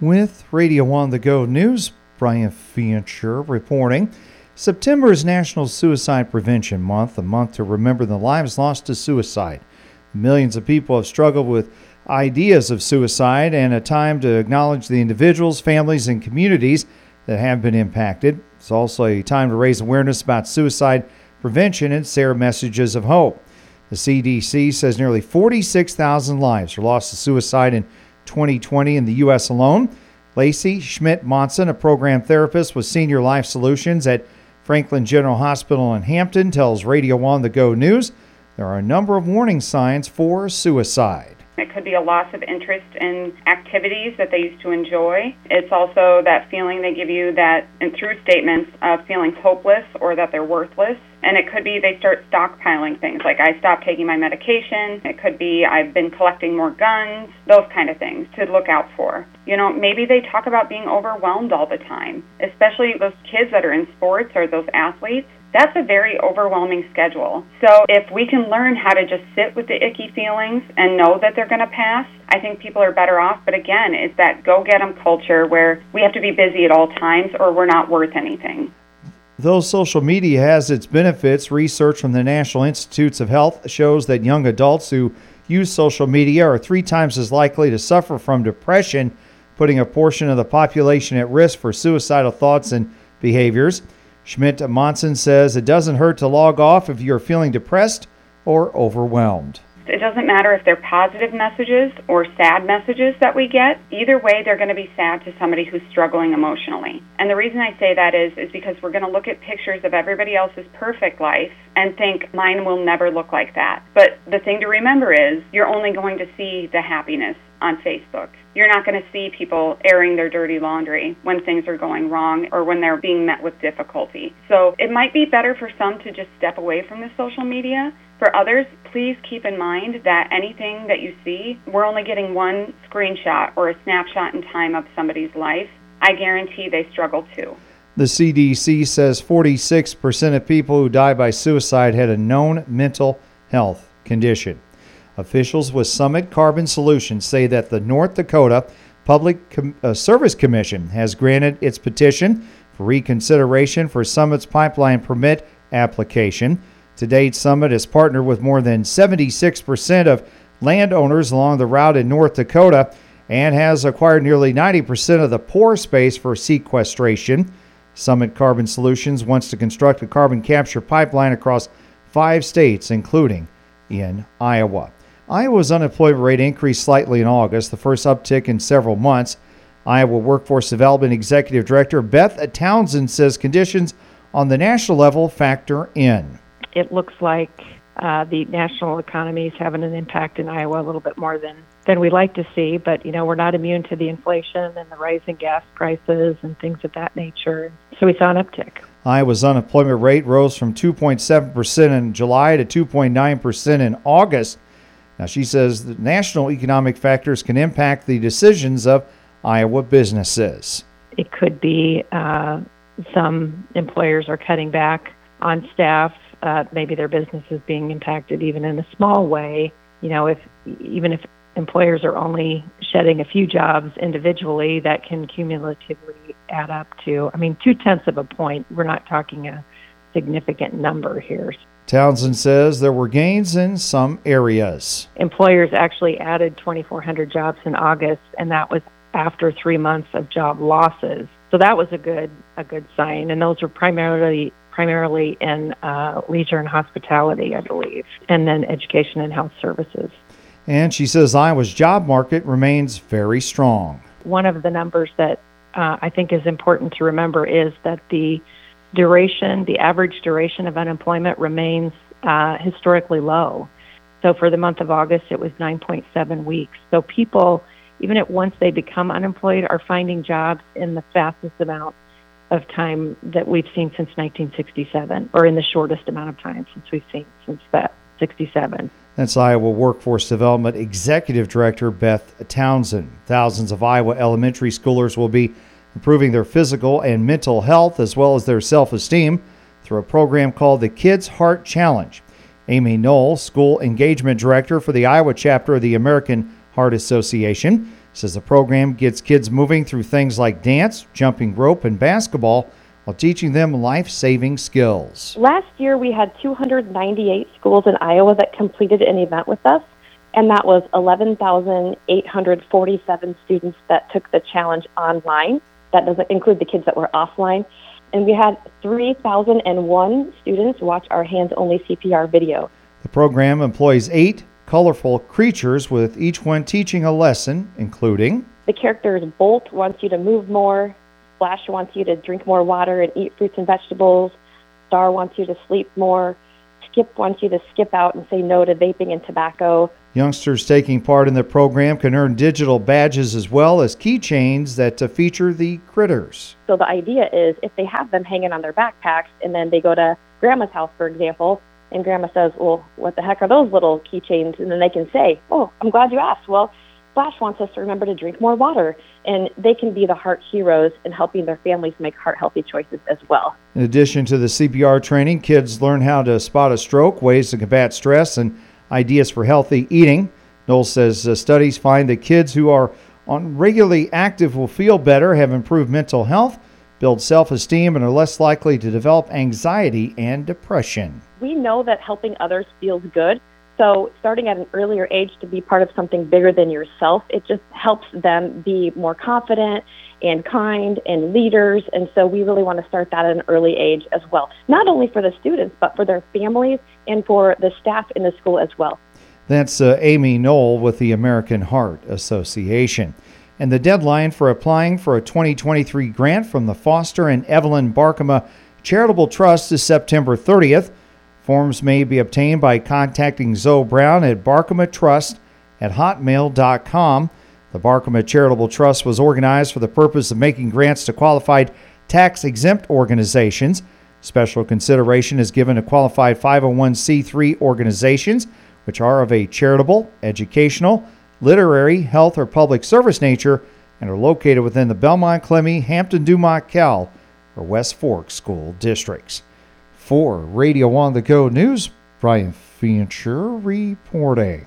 With Radio on the Go News, Brian Fancher reporting. September is National Suicide Prevention Month, a month to remember the lives lost to suicide. Millions of people have struggled with ideas of suicide and a time to acknowledge the individuals, families, and communities that have been impacted. It's also a time to raise awareness about suicide prevention and share messages of hope. The CDC says nearly 46,000 lives were lost to suicide in 2020 in the U.S. alone. Lacey Schmidt Monson, a program therapist with Senior Life Solutions at Franklin General Hospital in Hampton, tells Radio on the Go News there are a number of warning signs for suicide. It could be a loss of interest in activities that they used to enjoy. It's also that feeling they give you that, and through statements, of feeling hopeless or that they're worthless. And it could be they start stockpiling things like I stopped taking my medication. It could be I've been collecting more guns, those kind of things to look out for. You know, maybe they talk about being overwhelmed all the time, especially those kids that are in sports or those athletes that's a very overwhelming schedule. So if we can learn how to just sit with the icky feelings and know that they're going to pass, I think people are better off. But again, it's that go get 'em culture where we have to be busy at all times or we're not worth anything. Though social media has its benefits, research from the National Institutes of Health shows that young adults who use social media are three times as likely to suffer from depression, putting a portion of the population at risk for suicidal thoughts and behaviors. Schmidt Monson says it doesn't hurt to log off if you're feeling depressed or overwhelmed. It doesn't matter if they're positive messages or sad messages that we get. Either way, they're going to be sad to somebody who's struggling emotionally. And the reason I say that is is because we're going to look at pictures of everybody else's perfect life and think mine will never look like that. But the thing to remember is you're only going to see the happiness on Facebook. You're not going to see people airing their dirty laundry when things are going wrong or when they're being met with difficulty. So it might be better for some to just step away from the social media. For others, please keep in mind that anything that you see, we're only getting one screenshot or a snapshot in time of somebody's life. I guarantee they struggle too. The CDC says 46% of people who die by suicide had a known mental health condition. Officials with Summit Carbon Solutions say that the North Dakota Public Com- uh, Service Commission has granted its petition for reconsideration for Summit's pipeline permit application. To date, Summit has partnered with more than 76% of landowners along the route in North Dakota and has acquired nearly 90% of the pore space for sequestration. Summit Carbon Solutions wants to construct a carbon capture pipeline across five states, including in Iowa. Iowa's unemployment rate increased slightly in August, the first uptick in several months. Iowa Workforce Development Executive Director Beth Townsend says conditions on the national level factor in. It looks like uh, the national economy is having an impact in Iowa a little bit more than than we like to see. But you know, we're not immune to the inflation and the rising gas prices and things of that nature. So we saw an uptick. Iowa's unemployment rate rose from 2.7% in July to 2.9% in August. Now, she says that national economic factors can impact the decisions of Iowa businesses. It could be uh, some employers are cutting back on staff. Uh, maybe their business is being impacted even in a small way. You know, if even if employers are only shedding a few jobs individually, that can cumulatively add up to. I mean, two tenths of a point. We're not talking a significant number here. Townsend says there were gains in some areas. Employers actually added 2,400 jobs in August, and that was after three months of job losses. So that was a good a good sign, and those were primarily primarily in uh, leisure and hospitality, I believe, and then education and health services. And she says Iowa's job market remains very strong. One of the numbers that uh, I think is important to remember is that the duration, the average duration of unemployment remains uh, historically low. So for the month of August, it was 9.7 weeks. So people, even at once they become unemployed, are finding jobs in the fastest amount of time that we've seen since 1967, or in the shortest amount of time since we've seen since that 67. That's Iowa Workforce Development Executive Director Beth Townsend. Thousands of Iowa elementary schoolers will be improving their physical and mental health as well as their self esteem through a program called the Kids Heart Challenge. Amy Knoll, School Engagement Director for the Iowa chapter of the American Heart Association, Says the program gets kids moving through things like dance, jumping rope, and basketball while teaching them life saving skills. Last year, we had 298 schools in Iowa that completed an event with us, and that was 11,847 students that took the challenge online. That doesn't include the kids that were offline. And we had 3,001 students watch our hands only CPR video. The program employs eight colorful creatures, with each one teaching a lesson, including the characters Bolt wants you to move more, Splash wants you to drink more water and eat fruits and vegetables. Star wants you to sleep more. Skip wants you to skip out and say no to vaping and tobacco. Youngsters taking part in the program can earn digital badges as well as keychains that uh, feature the critters. So the idea is if they have them hanging on their backpacks and then they go to grandma's house, for example, and grandma says, Well, what the heck are those little keychains? And then they can say, Oh, I'm glad you asked. Well, Splash wants us to remember to drink more water, and they can be the heart heroes in helping their families make heart healthy choices as well. In addition to the CPR training, kids learn how to spot a stroke, ways to combat stress, and ideas for healthy eating. Knowles says uh, studies find that kids who are on regularly active will feel better, have improved mental health, build self esteem, and are less likely to develop anxiety and depression. We know that helping others feels good. So, starting at an earlier age to be part of something bigger than yourself, it just helps them be more confident and kind and leaders. And so, we really want to start that at an early age as well, not only for the students, but for their families and for the staff in the school as well. That's uh, Amy Knoll with the American Heart Association. And the deadline for applying for a 2023 grant from the Foster and Evelyn Barkema Charitable Trust is September 30th. Forms may be obtained by contacting Zoe Brown at Trust at hotmail.com. The Barkema Charitable Trust was organized for the purpose of making grants to qualified tax exempt organizations. Special consideration is given to qualified 501c3 organizations, which are of a charitable, educational, literary, health, or public service nature and are located within the Belmont Klemme, Hampton Dumont Cal, or West Fork school districts. For Radio on the Go News, Brian Fancher reporting.